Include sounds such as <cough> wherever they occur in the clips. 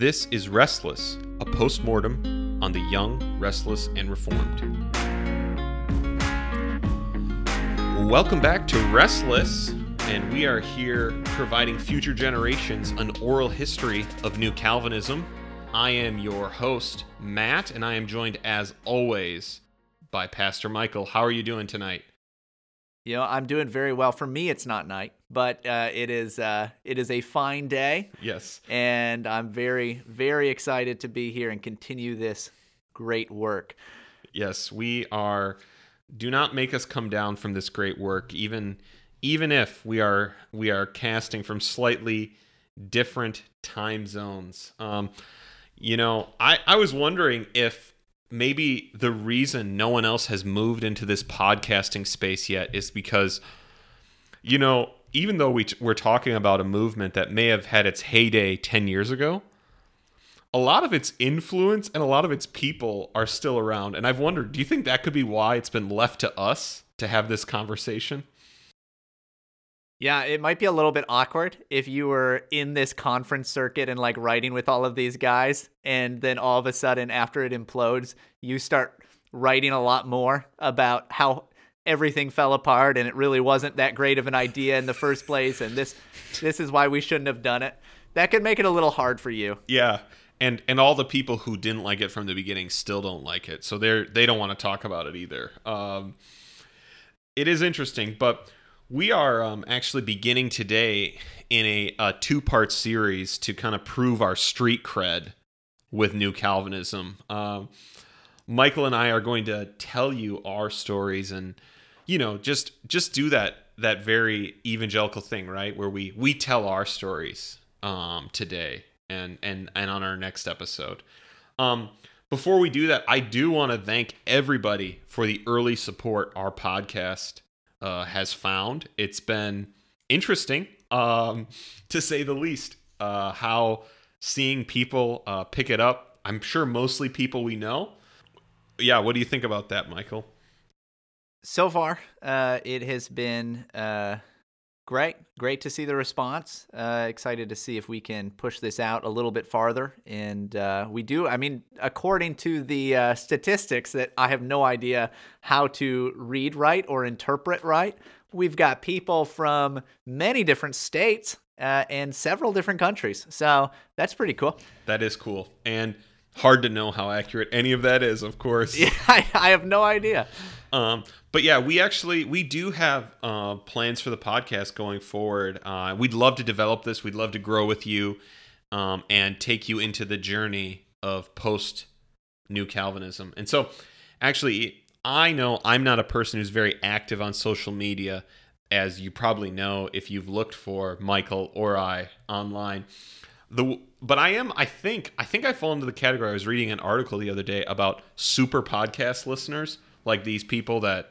This is Restless, a postmortem on the young, restless, and reformed. Welcome back to Restless, and we are here providing future generations an oral history of New Calvinism. I am your host, Matt, and I am joined as always by Pastor Michael. How are you doing tonight? You know, I'm doing very well. For me, it's not night, but uh, it is uh, it is a fine day. Yes. And I'm very very excited to be here and continue this great work. Yes, we are. Do not make us come down from this great work, even even if we are we are casting from slightly different time zones. Um, you know, I I was wondering if maybe the reason no one else has moved into this podcasting space yet is because you know even though we t- we're talking about a movement that may have had its heyday 10 years ago a lot of its influence and a lot of its people are still around. And i've wondered do you think that could be why it's been left to us to have this conversation? Yeah, it might be a little bit awkward if you were in this conference circuit and like writing with all of these guys, and then all of a sudden, after it implodes, you start writing a lot more about how everything fell apart and it really wasn't that great of an idea in the first place, and this this is why we shouldn't have done it. That could make it a little hard for you. Yeah. And, and all the people who didn't like it from the beginning still don't like it, so they're they don't want to talk about it either. Um, it is interesting, but we are um, actually beginning today in a, a two part series to kind of prove our street cred with New Calvinism. Um, Michael and I are going to tell you our stories and you know just just do that that very evangelical thing right where we we tell our stories um, today and and and on our next episode. Um, before we do that, I do want to thank everybody for the early support our podcast uh, has found. It's been interesting, um, to say the least, uh, how seeing people uh, pick it up. I'm sure mostly people we know. Yeah, what do you think about that, Michael? So far, uh, it has been uh, great. Great to see the response. Uh, excited to see if we can push this out a little bit farther. And uh, we do, I mean, according to the uh, statistics that I have no idea how to read right or interpret right, we've got people from many different states uh, and several different countries. So that's pretty cool. That is cool. And hard to know how accurate any of that is, of course. Yeah, <laughs> I, I have no idea. Um, but yeah, we actually we do have uh, plans for the podcast going forward. Uh, we'd love to develop this. We'd love to grow with you um, and take you into the journey of post New Calvinism. And so, actually, I know I'm not a person who's very active on social media, as you probably know if you've looked for Michael or I online. The but I am I think I think I fall into the category. I was reading an article the other day about super podcast listeners, like these people that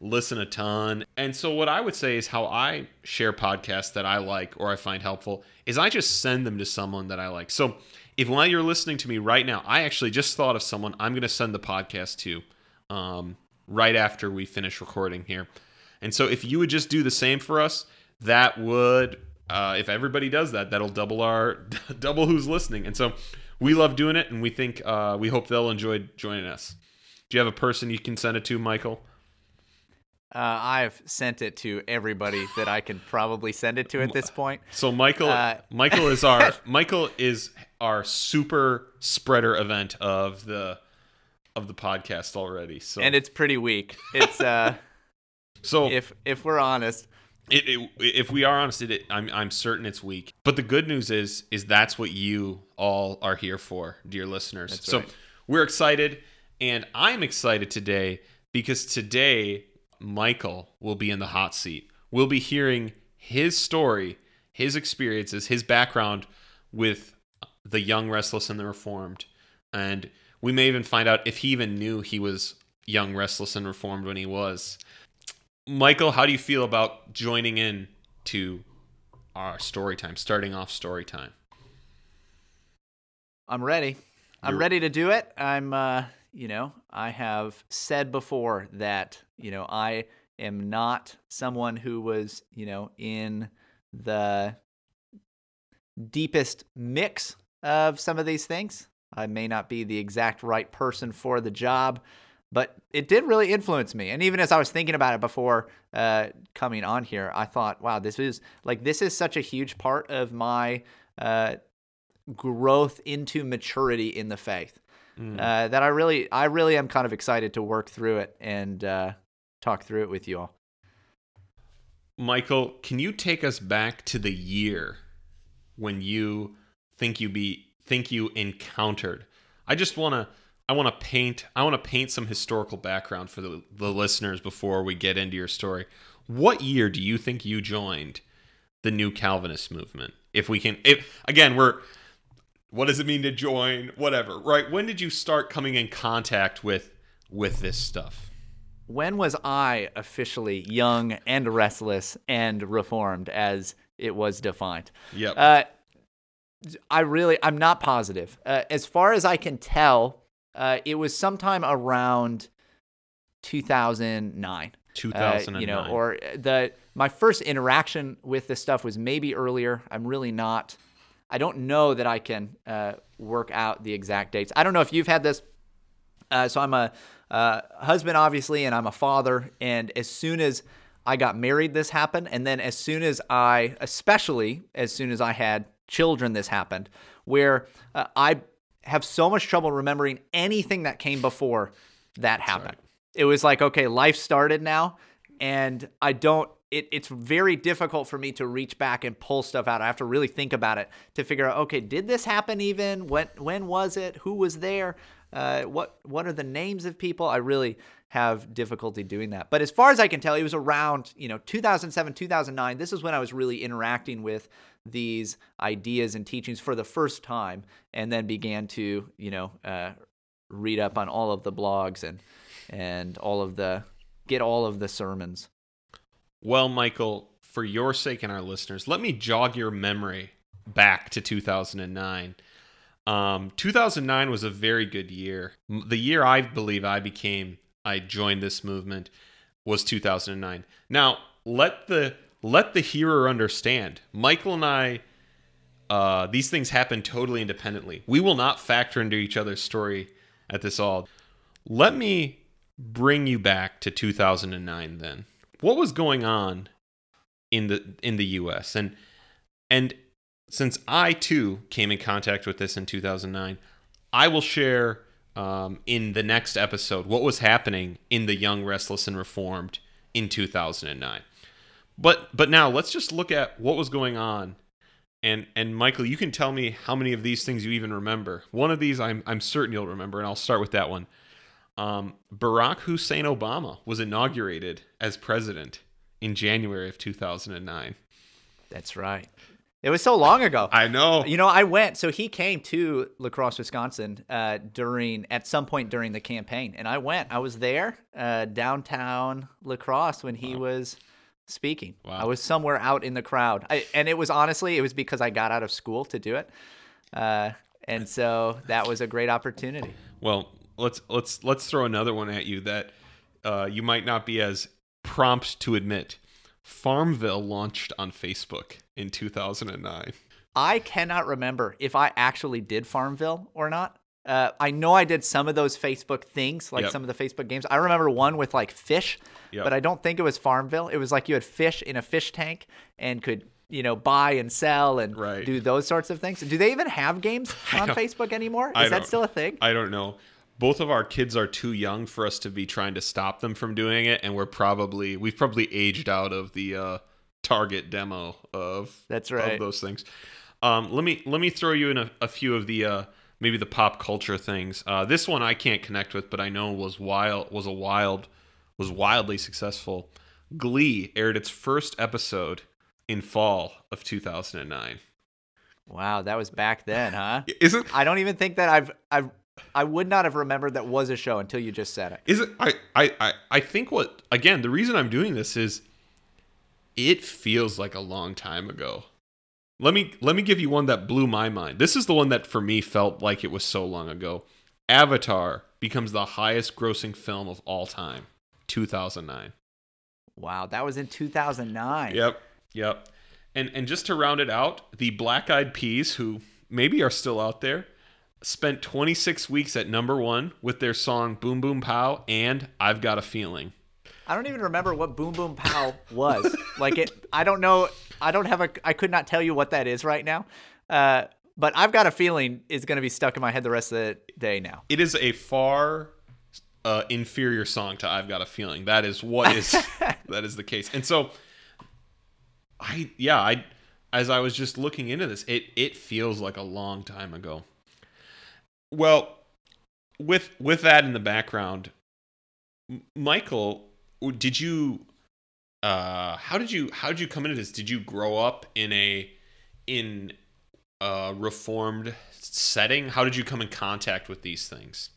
listen a ton. And so what I would say is how I share podcasts that I like or I find helpful is I just send them to someone that I like. So if while you're listening to me right now, I actually just thought of someone I'm going to send the podcast to um, right after we finish recording here. And so if you would just do the same for us, that would uh, if everybody does that, that'll double our <laughs> double who's listening. And so we love doing it, and we think uh, we hope they'll enjoy joining us. Do you have a person you can send it to, Michael? Uh, I've sent it to everybody that I can probably send it to at this point. So Michael, uh, Michael is our <laughs> Michael is our super spreader event of the of the podcast already. So and it's pretty weak. It's uh, <laughs> so if if we're honest, it, it, if we are honest, it, I'm I'm certain it's weak. But the good news is is that's what you all are here for, dear listeners. That's so right. we're excited, and I'm excited today because today Michael will be in the hot seat. We'll be hearing his story, his experiences, his background with the young, restless, and the reformed, and we may even find out if he even knew he was young, restless, and reformed when he was. Michael, how do you feel about joining in to our story time, starting off story time? I'm ready. I'm You're- ready to do it. I'm, uh, you know, I have said before that, you know, I am not someone who was, you know, in the deepest mix of some of these things. I may not be the exact right person for the job, but it did really influence me. And even as I was thinking about it before uh, coming on here, I thought, wow, this is like this is such a huge part of my uh, growth into maturity in the faith Mm. uh, that I really, I really am kind of excited to work through it and uh, talk through it with you all. Michael, can you take us back to the year when you think you be think you encountered? I just want to I want to paint I want to paint some historical background for the, the listeners before we get into your story. What year do you think you joined the new Calvinist movement? If we can if again, we're what does it mean to join whatever, right? When did you start coming in contact with with this stuff? When was I officially young and restless and reformed as it was defined? Yep. Uh, I really, I'm not positive. Uh, as far as I can tell, uh, it was sometime around 2009. 2009. Uh, you know, or the my first interaction with this stuff was maybe earlier. I'm really not. I don't know that I can uh, work out the exact dates. I don't know if you've had this. Uh, so I'm a uh, husband, obviously, and I'm a father. And as soon as I got married, this happened. And then as soon as I, especially as soon as I had children, this happened, where uh, I have so much trouble remembering anything that came before that happened. right. It was like, okay, life started now, and I don't. It, it's very difficult for me to reach back and pull stuff out. I have to really think about it to figure out, okay, did this happen even? When when was it? Who was there? Uh, what what are the names of people? I really have difficulty doing that. But as far as I can tell, it was around you know 2007, 2009. This is when I was really interacting with these ideas and teachings for the first time, and then began to you know uh, read up on all of the blogs and and all of the get all of the sermons. Well, Michael, for your sake and our listeners, let me jog your memory back to 2009. Um, 2009 was a very good year. The year I believe I became, I joined this movement was 2009. Now, let the let the hearer understand. Michael and I, uh, these things happen totally independently. We will not factor into each other's story at this all. Let me bring you back to 2009 then. What was going on in the in the US and and since I too came in contact with this in 2009, I will share um, in the next episode what was happening in the Young, Restless, and Reformed in 2009. But but now let's just look at what was going on. And and Michael, you can tell me how many of these things you even remember. One of these I'm I'm certain you'll remember, and I'll start with that one. Um, Barack Hussein Obama was inaugurated as president in January of 2009. That's right. It was so long ago. I know. You know, I went. So he came to La Crosse, Wisconsin, uh, during at some point during the campaign, and I went. I was there, uh, downtown La Crosse, when he was speaking. Wow. I was somewhere out in the crowd, I, and it was honestly, it was because I got out of school to do it, uh, and so that was a great opportunity. Well, let's let's let's throw another one at you that uh, you might not be as prompt to admit. Farmville launched on Facebook in 2009. I cannot remember if I actually did Farmville or not. Uh, I know I did some of those Facebook things, like Yep. some of the Facebook games. I remember one with like fish, Yep. but I don't think it was Farmville. It was like you had fish in a fish tank and could, you know, buy and sell and Right. do those sorts of things. Do they even have games <laughs> on Facebook anymore? Is that still a thing? I don't know. Both of our kids are too young for us to be trying to stop them from doing it, and we're probably we've probably aged out of the uh, target demo of That's of right. those things. Um, let me let me throw you in a, a few of the uh, maybe the pop culture things. Uh, this one I can't connect with, but I know was wild was a wild was wildly successful. Glee aired its first episode in fall of 2009. Wow, that was back then, huh? Isn't I don't even think that I've I've I would not have remembered that was a show until you just said it. Is it? I, I, I, think what again? The reason I'm doing this is it feels like a long time ago. Let me let me give you one that blew my mind. This is the one that for me felt like it was so long ago. Avatar becomes the highest grossing film of all time. 2009. Wow, that was in 2009. Yep. Yep. And and just to round it out, the Black Eyed Peas, who maybe are still out there, spent 26 weeks at number one with their song Boom Boom Pow and I've Got a Feeling. I don't even remember what Boom Boom Pow was. <laughs> like it, I don't know. I don't have a. I could not tell you what that is right now. Uh, but I've got a feeling it's going to be stuck in my head the rest of the day now. It is a far uh, inferior song to "I've Got a Feeling." That is what is <laughs> that is the case. And so, I yeah I as I was just looking into this, it it feels like a long time ago. Well, with with that in the background, Michael, did you uh how did you how did you come into this? Did you grow up in a in a reformed setting? How did you come in contact with these things?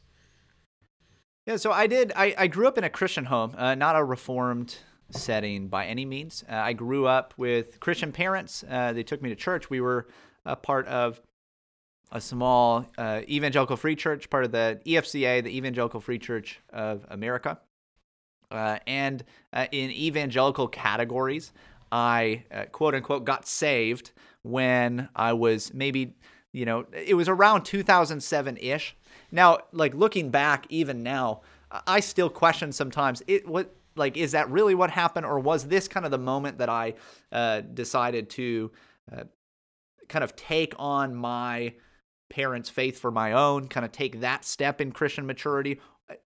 Yeah, so I did. I, I grew up in a Christian home, uh, not a reformed setting by any means. Uh, I grew up with Christian parents. Uh, they took me to church. We were a part of a small uh, evangelical free church, part of the EFCA, the Evangelical Free Church of America. Uh, and uh, in evangelical categories, I quote unquote got saved when I was maybe, you know, it was around 2007 ish. Now, like looking back, even now, I still question sometimes it what like is that really what happened, or was this kind of the moment that I uh, decided to uh, kind of take on my parents' faith for my own, kind of take that step in Christian maturity?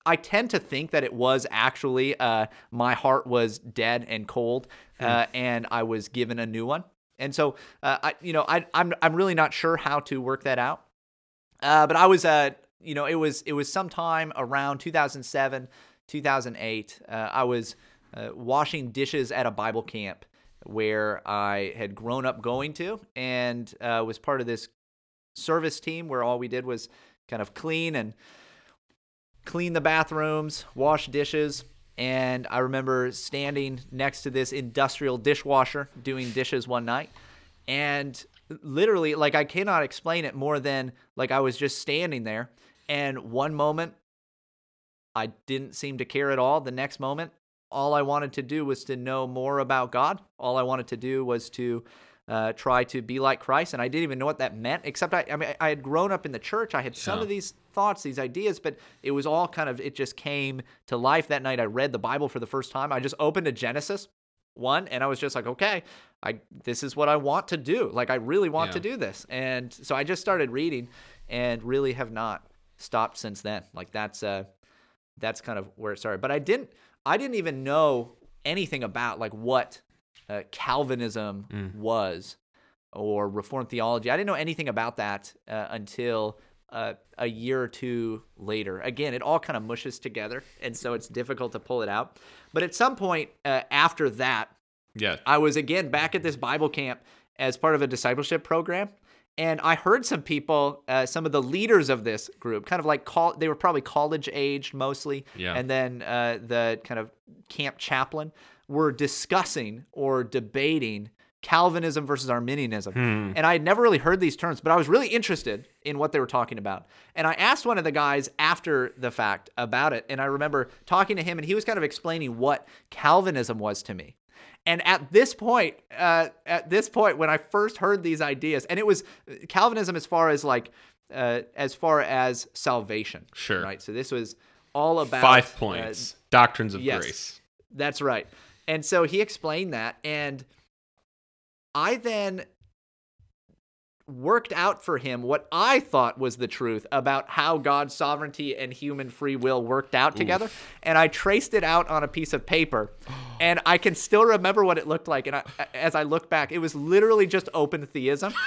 I tend to think that it was actually uh, my heart was dead and cold, uh, and I was given a new one. And so, uh, I, you know, I, I'm I'm really not sure how to work that out. Uh, but I was, uh, you know, it was it was sometime around 2007, 2008. Uh, I was uh, washing dishes at a Bible camp where I had grown up going to, and uh, was part of this service team where all we did was kind of clean and clean the bathrooms, wash dishes. And I remember standing next to this industrial dishwasher doing dishes one night. And literally, like, I cannot explain it more than like I was just standing there. And one moment, I didn't seem to care at all. The next moment, all I wanted to do was to know more about God. All I wanted to do was to uh, try to be like Christ. And I didn't even know what that meant, except I, I mean, I had grown up in the church. I had some yeah. of these thoughts, these ideas, but it was all kind of, it just came to life that night. I read the Bible for the first time. I just opened to Genesis 1 and I was just like, okay, I, this is what I want to do. Like, I really want yeah. to do this. And so I just started reading and really have not stopped since then. Like that's, uh, that's kind of where it started. But I didn't, I didn't even know anything about like what uh, Calvinism mm. was or Reformed theology. I didn't know anything about that uh, until uh, a year or two later. Again, it all kind of mushes together, and so it's difficult to pull it out. But at some point uh, after that, yeah, I was again back at this Bible camp as part of a discipleship program. And I heard some people, uh, some of the leaders of this group, kind of like call, they were probably college aged mostly. Yeah. And then uh, the kind of camp chaplain were discussing or debating Calvinism versus Arminianism. Hmm. And I had never really heard these terms, but I was really interested in what they were talking about. And I asked one of the guys after the fact about it. And I remember talking to him, and he was kind of explaining what Calvinism was to me. And at this point, uh, at this point, when I first heard these ideas, and it was Calvinism as far as like, uh, as far as salvation. Sure. Right. So this was all about five uh, points, uh, doctrines of yes, grace. That's right. And so he explained that. And I then worked out for him what I thought was the truth about how God's sovereignty and human free will worked out together. Oof. And I traced it out on a piece of paper. <gasps> And I can still remember what it looked like. And I, as I look back, it was literally just open theism. <laughs>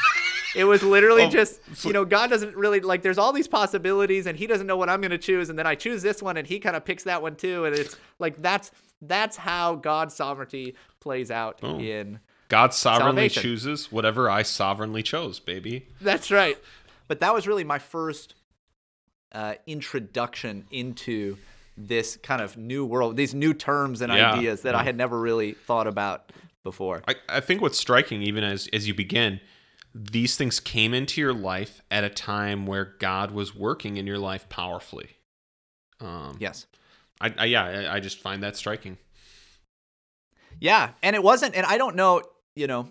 It was literally oh, just, you know, God doesn't really like. There's all these possibilities, and He doesn't know what I'm going to choose, and then I choose this one, and He kind of picks that one too, and it's like that's that's how God's sovereignty plays out oh. in God sovereignly salvation. chooses whatever I sovereignly chose, baby. That's right. But that was really my first uh, introduction into this kind of new world, these new terms and yeah, ideas that yeah. I had never really thought about before. I, I think what's striking, even as as you begin, these things came into your life at a time where God was working in your life powerfully. Um, yes. I, I yeah, I, I just find that striking. Yeah, and it wasn't, and I don't know, you know,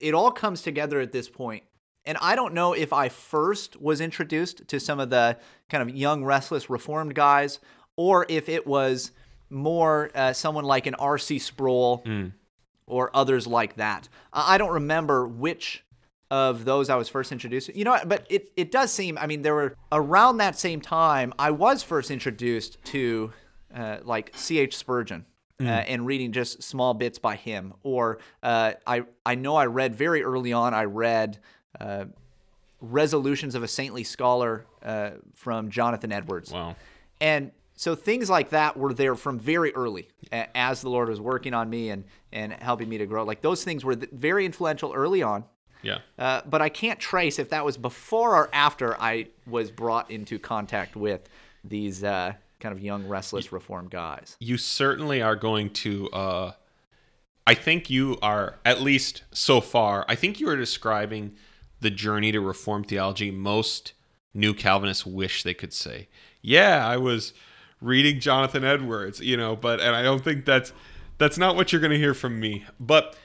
it all comes together at this point, And I don't know if I first was introduced to some of the kind of young, restless, reformed guys, or if it was more uh, someone like an R.C. Sproul Mm. or others like that. I I don't remember which of those I was first introduced. You know, what? but it, it does seem, I mean, there were around that same time, I was first introduced to uh, like C.H. Spurgeon. Uh, and reading just small bits by him, or uh, I I know I read very early on. I read uh, Resolutions of a Saintly Scholar uh, from Jonathan Edwards. Wow. And so things like that were there from very early as the Lord was working on me and, and helping me to grow. Like those things were very influential early on. Yeah. Uh, but I can't trace if that was before or after I was brought into contact with these uh, kind of young, restless, reformed guys. you certainly are going to uh I think you are at least so far, I think you are describing the journey to reform theology most new Calvinists wish they could say. Yeah, I was reading Jonathan Edwards, you know, but and I don't think that's that's not what you're going to hear from me. But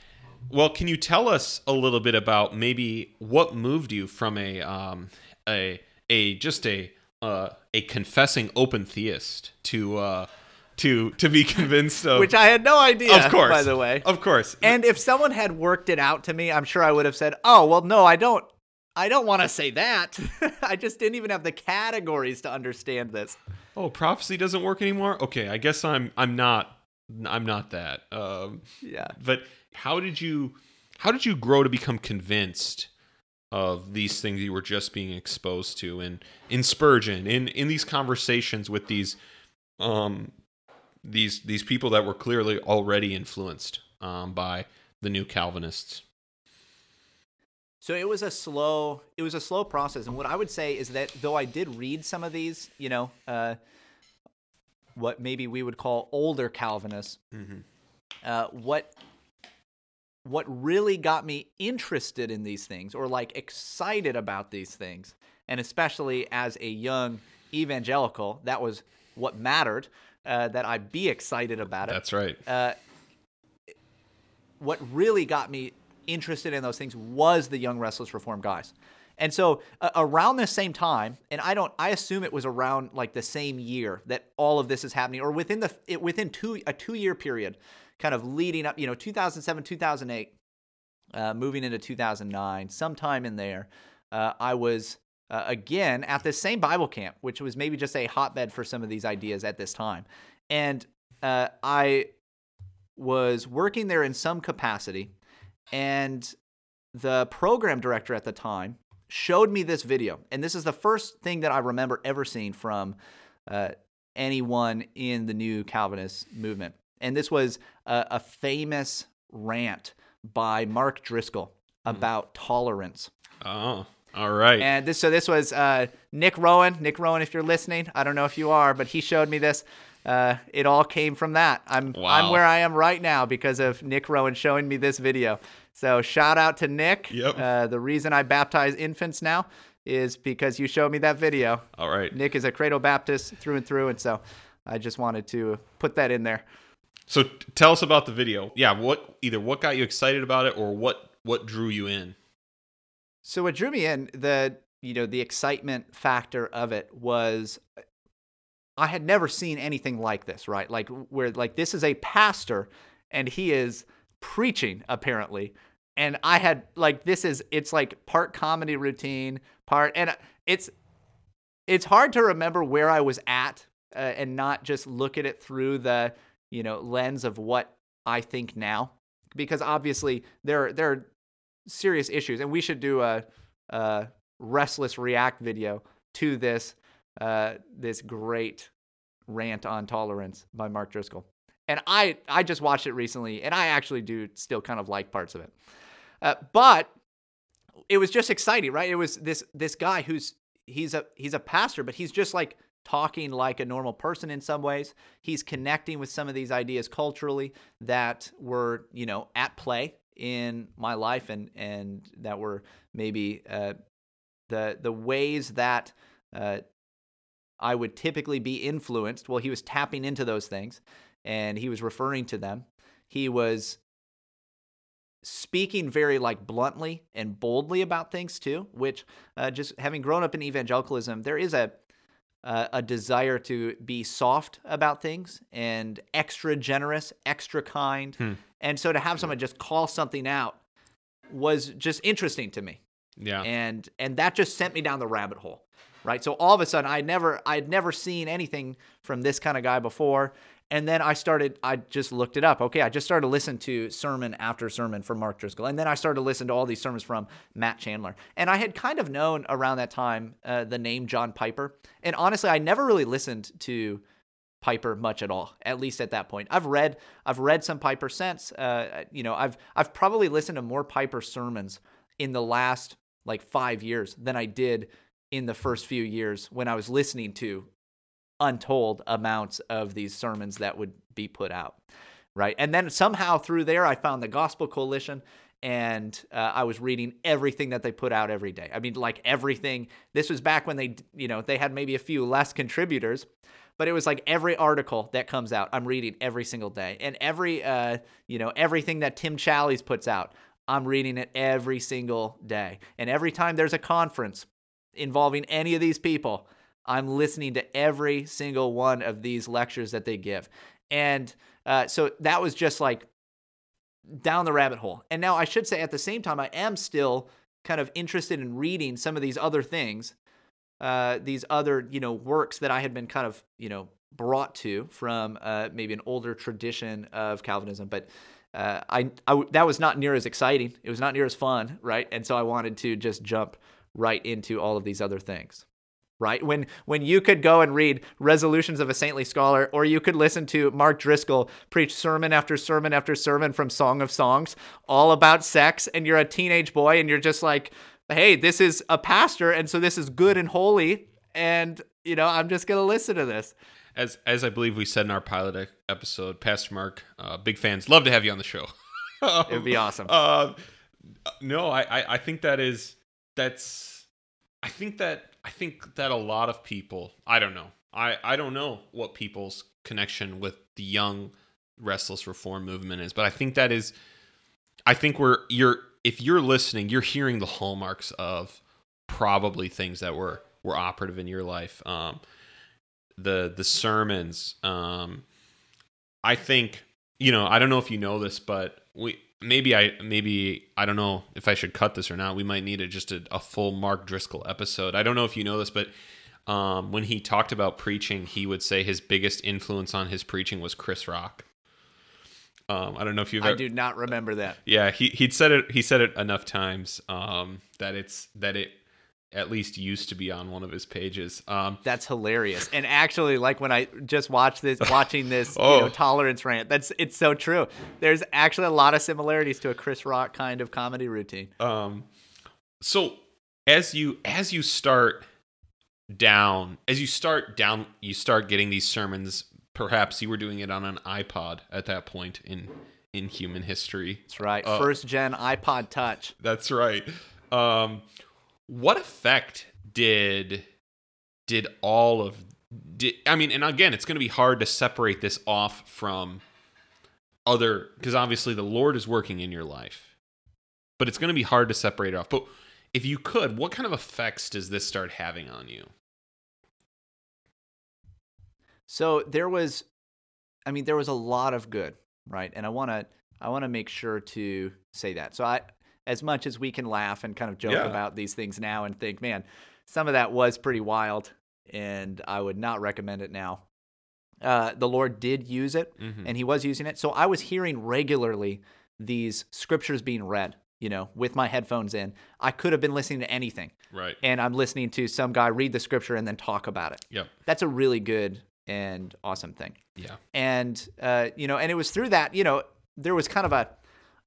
well, can you tell us a little bit about maybe what moved you from a um a a just a uh a confessing open theist to uh to to be <laughs> convinced of Which I had no idea, of course by the way. of course And if someone had worked it out to me, I'm sure I would have said, "Oh, well, no, I don't. I don't want to say that. <laughs> I just didn't even have the categories to understand this." oh prophecy doesn't work anymore okay i guess i'm i'm not i'm not that um Yeah. but how did you how did you grow to become convinced of these things you were just being exposed to? And in spurgeon in in these conversations with these um these these people that were clearly already influenced um by the new calvinists. So it was a slow it was a slow process. And what I would say is that though I did read some of these, you know, uh what maybe we would call older Calvinists, uh, what what really got me interested in these things or like excited about these things, and especially as a young evangelical, that was what mattered. Uh, that I be excited about it that's right uh, what really got me interested in those things was the young restless reform guys and so uh, around the same time and i don't i assume it was around like the same year that all of this is happening or within the it, within two a two year period kind of leading up you know 2007 2008 uh, moving into 2009 sometime in there uh, i was uh, again at this same bible camp which was maybe just a hotbed for some of these ideas at this time and uh, i was working there in some capacity, and the program director at the time showed me this video. And this is the first thing that I remember ever seeing from uh, anyone in the new Calvinist movement. And this was a, a famous rant by Mark Driscoll about tolerance. oh all right And this, so this was uh, Nick Rowan. Nick Rowan, if you're listening, I don't know if you are, but he showed me this. Uh, it all came from that. I'm I'm where I am right now because of Nick Rowan showing me this video. So shout out to Nick. Yep. Uh, the reason I baptize infants now is because you showed me that video. all right Nick is a Cradle Baptist through and through, and so I just wanted to put that in there. So tell us about the video. Yeah, what either what got you excited about it or what what drew you in? So what drew me in the you know the excitement factor of it was I had never seen anything like this, right? Like where like this is a pastor and he is preaching apparently. And I had like this is it's like part comedy routine, part and it's it's hard to remember where I was at uh, and not just look at it through the, you know, lens of what I think now because obviously there there are serious issues and we should do a, a restless react video to this uh, this great rant on tolerance by Mark Driscoll. And I I just watched it recently, and I actually do still kind of like parts of it. Uh, but it was just exciting, right? It was this this guy who's he's a he's a pastor, but he's just like talking like a normal person in some ways. He's connecting with some of these ideas culturally that were you know at play in my life, and and that were maybe uh, the the ways that uh, I would typically be influenced. Well, he was tapping into those things and he was referring to them. He was speaking very like bluntly and boldly about things too. Which uh, just having grown up in evangelicalism, there is a uh, a desire to be soft about things and extra generous, extra kind. Hmm. And so to have someone just call something out was just interesting to me. Yeah. And and that just sent me down the rabbit hole. Right? So all of a sudden I never I'd never seen anything from this kind of guy before. And then I started, I just looked it up. Okay, I just started to listen to sermon after sermon from Mark Driscoll. And then I started to listen to all these sermons from Matt Chandler. And I had kind of known around that time uh, the name John Piper. And honestly, I never really listened to Piper much at all, at least at that point. I've read I've read some Piper since. Uh, you know, I've I've probably listened to more Piper sermons in the last like five years than I did in the first few years when I was listening to untold amounts of these sermons that would be put out. Right. And then somehow through there, I found the Gospel Coalition and uh, I was reading everything that they put out every day. I mean, like everything. This was back when they, you know, they had maybe a few less contributors, but it was like every article that comes out, I'm reading every single day, and every, uh, you know, everything that Tim Challies puts out, I'm reading it every single day. And every time there's a conference involving any of these people, I'm listening to every single one of these lectures that they give. And uh, so that was just like down the rabbit hole. And now I should say at the same time, I am still kind of interested in reading some of these other things, uh, these other, you know, works that I had been kind of, you know, brought to from uh, maybe an older tradition of Calvinism. But uh, I, I, that was not near as exciting. It was not near as fun, right? And so I wanted to just jump right into all of these other things right? When when you could go and read Resolutions of a Saintly Scholar, or you could listen to Mark Driscoll preach sermon after sermon after sermon from Song of Songs, all about sex, and you're a teenage boy and you're just like, hey, this is a pastor, and so this is good and holy, and you know, I'm just gonna listen to this. As as I believe we said in our pilot episode, Pastor Mark, uh, big fans, love to have you on the show. <laughs> It'd be awesome. Uh, no, I, I I think that is that's I think that I think that a lot of people, I don't know. I, I don't know what people's connection with the young restless reform movement is, but I think that is I think we're you're if you're listening, you're hearing the hallmarks of probably things that were were operative in your life. Um the the sermons um I think you know, I don't know if you know this, but we maybe I maybe I don't know if I should cut this or not. We might need a, just a, a full Mark Driscoll episode. I don't know if you know this, but um, when he talked about preaching, he would say his biggest influence on his preaching was Chris Rock. Um, I don't know if you've. I do not remember that. Yeah, he he'd said it. He said it enough times um, that it's that it at least used to be on one of his pages. Um, that's hilarious. And actually, like when I just watched this, <laughs> watching this oh. you know, tolerance rant, that's it's so true. There's actually a lot of similarities to a Chris Rock kind of comedy routine. Um, so as you as you start down, as you start down, you start getting these sermons. Perhaps you were doing it on an iPod at that point in in human history. That's right. Uh, First gen iPod Touch. That's right. Um, what effect did did all of did I mean and again it's going to be hard to separate this off from other because obviously the Lord is working in your life. But it's going to be hard to separate it off. But if you could, what kind of effects does this start having on you? So there was I mean there was a lot of good, right? And I want to I want to make sure to say that. So I as much as we can laugh and kind of joke yeah. about these things now and think, man, some of that was pretty wild, and I would not recommend it now. Uh, the Lord did use it, mm-hmm. and He was using it. So I was hearing regularly these scriptures being read, you know, with my headphones in. I could have been listening to anything. Right. And I'm listening to some guy read the scripture and then talk about it. Yeah. That's a really good and awesome thing. Yeah. And, uh, you know, and it was through that, you know, there was kind of a,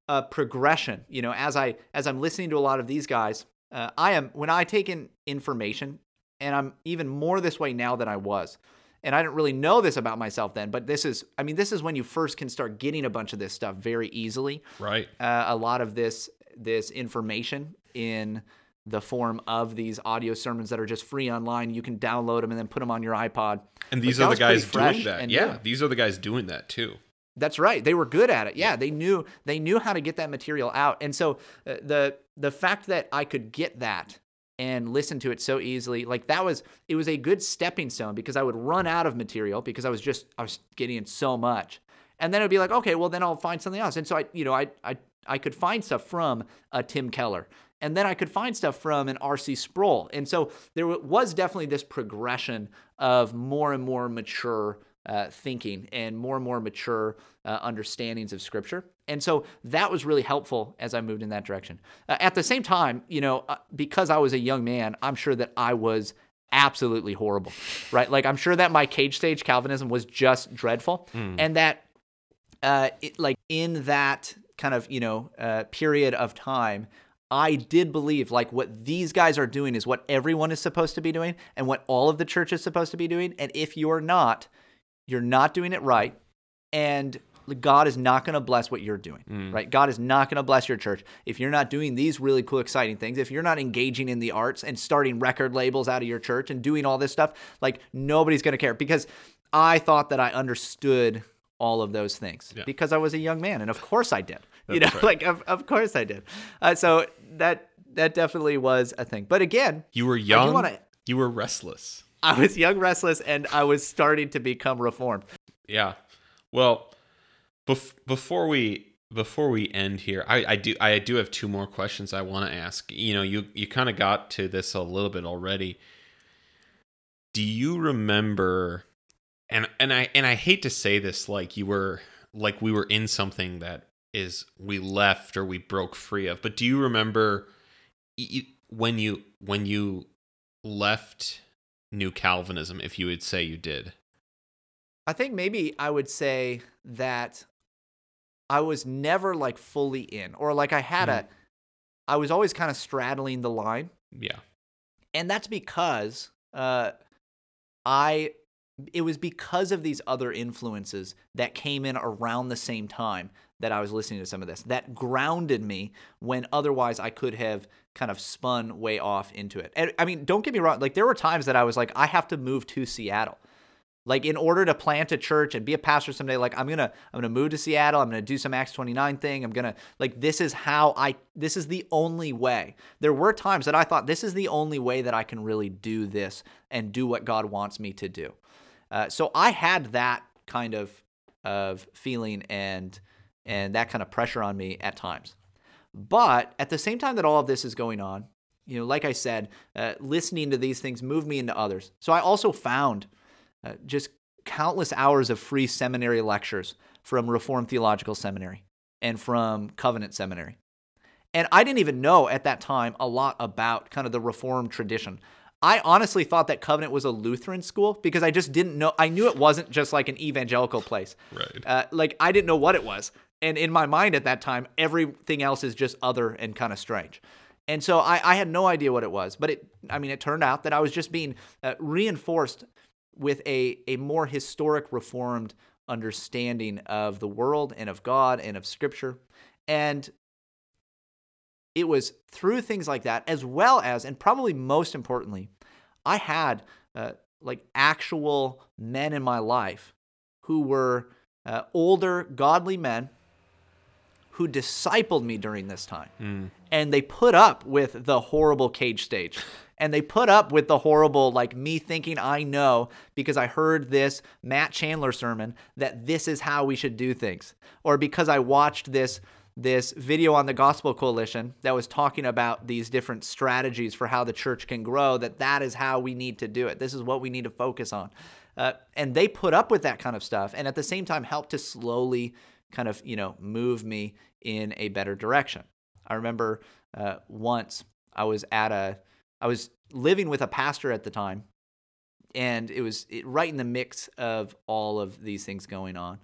a progression. You know, as I as I'm listening to a lot of these guys, uh, I am when I take in information, and I'm even more this way now than I was. And I didn't really know this about myself then, but this is, I mean, this is when you first can start getting a bunch of this stuff very easily. Right. Uh, a lot of this this information in the form of these audio sermons that are just free online. You can download them and then put them on your iPod. And these are the guys doing that. Yeah, these are the guys doing that too. That's right. They were good at it. Yeah, they knew they knew how to get that material out. And so uh, the the fact that I could get that and listen to it so easily, like that was it was a good stepping stone because I would run out of material because I was just I was getting in so much. And then it'd be like, okay, well then I'll find something else. And so I, you know, I I I could find stuff from a Tim Keller. And then I could find stuff from an R.C. Sproul. And so there was definitely this progression of more and more mature uh, thinking and more and more mature uh, understandings of scripture. And so that was really helpful as I moved in that direction. Uh, at the same time, you know, uh, because I was a young man, I'm sure that I was absolutely horrible, right? Like I'm sure that my cage stage Calvinism was just dreadful, mm. and that, uh, it, like in that kind of you know uh, period of time. I did believe like what these guys are doing is what everyone is supposed to be doing and what all of the church is supposed to be doing. And if you're not, you're not doing it right. And God is not going to bless what you're doing, mm. right? God is not going to bless your church if you're not doing these really cool, exciting things. If you're not engaging in the arts and starting record labels out of your church and doing all this stuff, like nobody's going to care because I thought that I understood all of those things yeah. because I was a young man, and of course I did. <laughs> you know, right. like of, of course I did. Uh, so that that definitely was a thing. But again, you were young. Wanna, you were restless. I was young, restless, and I was starting to become reformed. Yeah. Well, bef- before we before we end here, I, I do I do have two more questions I want to ask. You know, you you kind of got to this a little bit already. Do you remember? And and I and I hate to say this, like you were like we were in something that is we left or we broke free of. But do you remember when you when you left New Calvinism? If you would say you did. I think maybe I would say that I was never like fully in, or like I had mm. a, I was always kind of straddling the line. Yeah. And that's because uh, I, it was because of these other influences that came in around the same time that I was listening to some of this that grounded me when otherwise I could have kind of spun way off into it. And I mean, don't get me wrong, like there were times that I was like, I have to move to Seattle. Like in order to plant a church and be a pastor someday like i'm gonna i'm gonna move to seattle i'm gonna do some acts 29 thing i'm gonna like this is how i this is the only way. There were times that i thought this is the only way that i can really do this and do what god wants me to do uh, so i had that kind of of feeling and and that kind of pressure on me at times but at the same time that all of this is going on you know like i said uh, listening to these things moved me into others so i also found uh, just countless hours of free seminary lectures from Reformed Theological Seminary and from Covenant Seminary. And I didn't even know at that time a lot about kind of the Reformed tradition. I honestly thought that Covenant was a Lutheran school because I just didn't know. I knew it wasn't just like an evangelical place. Right. Uh, like I didn't know what it was. And in my mind at that time, everything else is just other and kind of strange. And so I, I, had no idea what it was. But it, I mean, it turned out that I was just being uh, reinforced with a, a more historic reformed understanding of the world and of God and of Scripture. And it was through things like that, as well as, and probably most importantly, I had uh, like actual men in my life who were uh, older, godly men who discipled me during this time. Mm. And they put up with the horrible cage stage and they put up with the horrible like me thinking I know because I heard this Matt Chandler sermon that this is how we should do things or because I watched this this video on the Gospel Coalition that was talking about these different strategies for how the church can grow that that is how we need to do it. This is what we need to focus on. Uh, and they put up with that kind of stuff and at the same time helped to slowly kind of, you know, move me in a better direction. I remember uh, once I was at a I was living with a pastor at the time, and it was right in the mix of all of these things going on.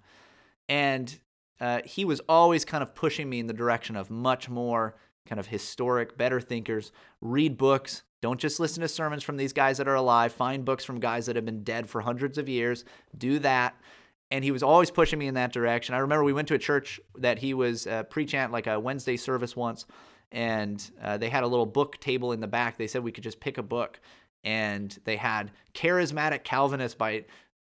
And uh, he was always kind of pushing me in the direction of much more kind of historic, better thinkers. Read books. Don't just listen to sermons from these guys that are alive. Find books from guys that have been dead for hundreds of years. Do that. And he was always pushing me in that direction. I remember we went to a church that he was uh, preaching at, like a Wednesday service once and uh, they had a little book table in the back. They said we could just pick a book, and they had Charismatic Calvinist by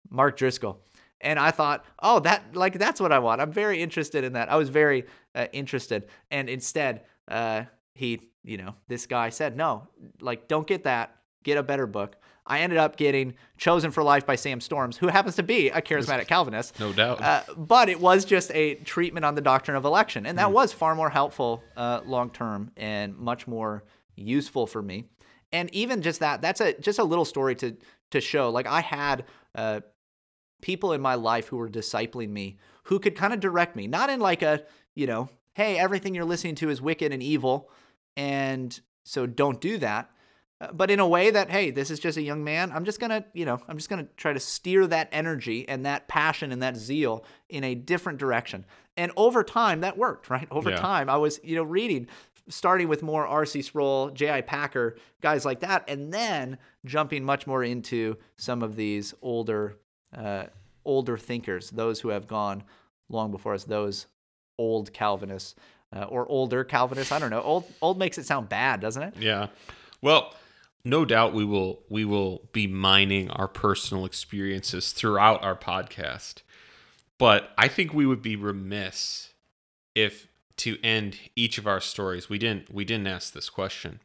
Mark Driscoll. And I thought, oh, that like that's what I want. I'm very interested in that. I was very uh, interested, and instead, uh, he, you know, this guy said, no, like don't get that. Get a better book. I ended up getting Chosen for Life by Sam Storms, who happens to be a <laughs> charismatic Calvinist. No doubt. Uh, but it was just a treatment on the doctrine of election. And that mm. was far more helpful uh, long term and much more useful for me. And even just that, that's a just a little story to to show. Like I had uh, people in my life who were discipling me who could kind of direct me, not in like a, you know, hey, everything you're listening to is wicked and evil. And so don't do that uh, but in a way that hey this is just a young man i'm just gonna you know i'm just gonna try to steer that energy and that passion and that zeal in a different direction and over time that worked right over yeah. time i was you know reading starting with more rc sproul j.i packer guys like that and then jumping much more into some of these older uh, older thinkers those who have gone long before us those old calvinists uh, or older calvinists i don't know old old makes it sound bad doesn't it yeah well no doubt we will we will be mining our personal experiences throughout our podcast. But I think we would be remiss if to end each of our stories we didn't we didn't ask this question.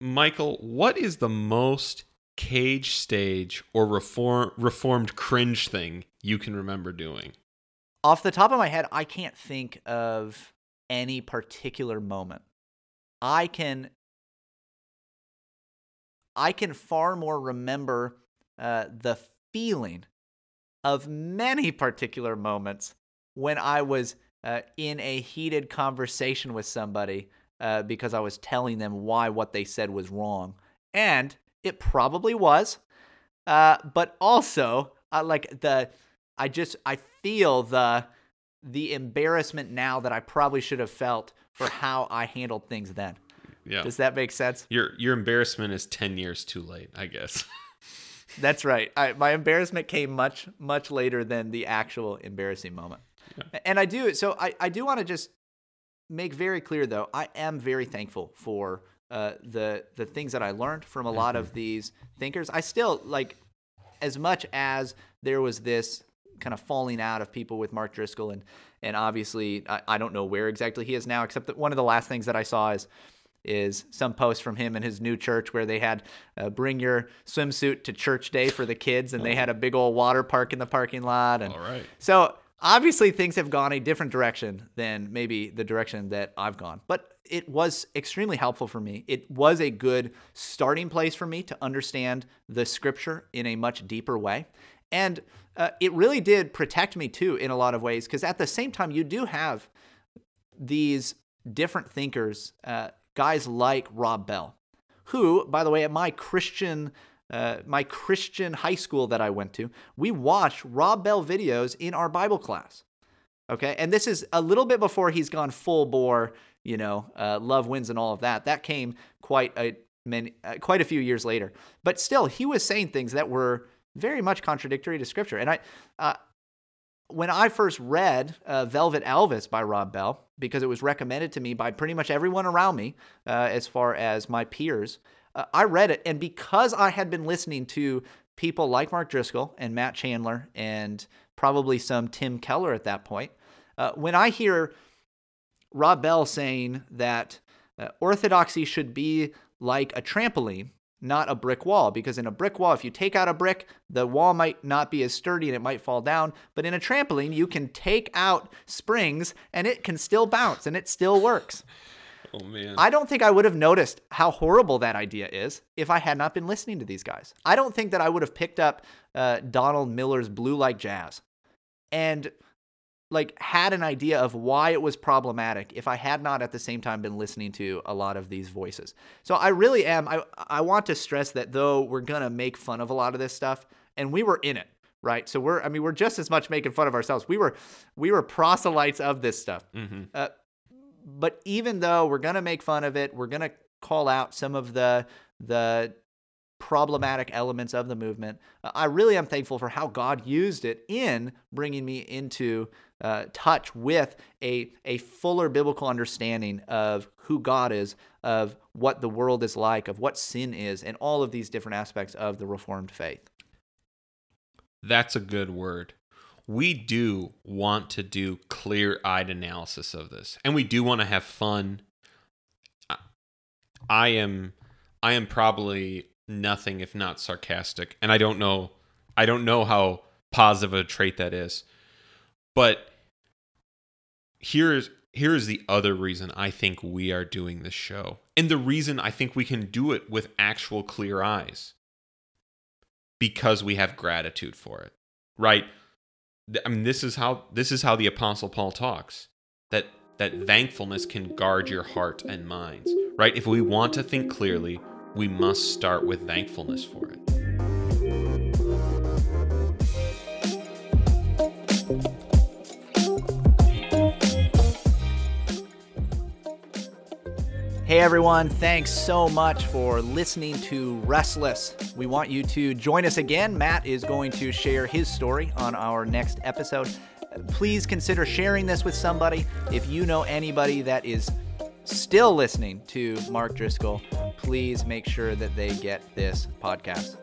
Michael, what is the most cage stage or reform reformed cringe thing you can remember doing? Off the top of my head, I can't think of any particular moment. I can I can far more remember uh, the feeling of many particular moments when I was uh, in a heated conversation with somebody uh, because I was telling them why what they said was wrong. And it probably was. Uh, but also, like the, I just, I feel the, the embarrassment now that I probably should have felt for how I handled things then. Yeah. Does that make sense? Your your embarrassment is 10 years too late, I guess. <laughs> That's right. I, my embarrassment came much much later than the actual embarrassing moment. Yeah. And I do so I, I do want to just make very clear though, I am very thankful for uh, the the things that I learned from a lot of mm-hmm. these thinkers. I still like as much as there was this kind of falling out of people with Mark Driscoll and and obviously I, I don't know where exactly he is now, except that one of the last things that I saw is is some post from him and his new church where they had uh, bring your swimsuit to church day for the kids and they had a big old water park in the parking lot and All right. so obviously things have gone a different direction than maybe the direction that I've gone but it was extremely helpful for me. It was a good starting place for me to understand the scripture in a much deeper way. And uh, it really did protect me too in a lot of ways because at the same time you do have these different thinkers uh, guys like Rob Bell, who, by the way, at my Christian uh, my Christian high school that I went to, we watched Rob Bell videos in our Bible class. Okay, and this is a little bit before he's gone full bore, you know, uh, love wins and all of that. That came quite a many, uh, quite a few years later. But still, he was saying things that were very much contradictory to Scripture. And I, uh, when I first read uh, Velvet Elvis by Rob Bell, because it was recommended to me by pretty much everyone around me, uh, as far as my peers, uh, I read it. And because I had been listening to people like Mark Driscoll and Matt Chandler and probably some Tim Keller at that point, when I hear Rob Bell saying that uh, orthodoxy should be like a trampoline, not a brick wall. Because in a brick wall, if you take out a brick, the wall might not be as sturdy and it might fall down. But in a trampoline, you can take out springs and it can still bounce and it still works. Oh, man. I don't think I would have noticed how horrible that idea is if I had not been listening to these guys. I don't think that I would have picked up uh, Donald Miller's Blue Like Jazz and like had an idea of why it was problematic if I had not at the same time been listening to a lot of these voices. So I really am I I want to stress that though we're going to make fun of a lot of this stuff and we were in it, right? So we're I mean we're just as much making fun of ourselves. We were we were proselytes of this stuff. Mm-hmm. Uh, but even though we're going to make fun of it, we're going to call out some of the the problematic elements of the movement. Uh, I really am thankful for how God used it in bringing me into uh, touch with a, a fuller biblical understanding of who God is, of what the world is like, of what sin is, and all of these different aspects of the Reformed faith. That's a good word. We do want to do clear eyed analysis of this, and we do want to have fun. I am I am probably nothing if not sarcastic, and I don't know I don't know how positive a trait that is. But here's here's the other reason I think we are doing this show. And the reason I think we can do it with actual clear eyes. Because we have gratitude for it. Right? I mean this is how this is how the apostle Paul talks. That that thankfulness can guard your heart and minds. Right? If we want to think clearly, we must start with thankfulness for it. Hey everyone, thanks so much for listening to Restless. We want you to join us again. Matt is going to share his story on our next episode. Please consider sharing this with somebody. If you know anybody that is still listening to Mark Driscoll, please make sure that they get this podcast.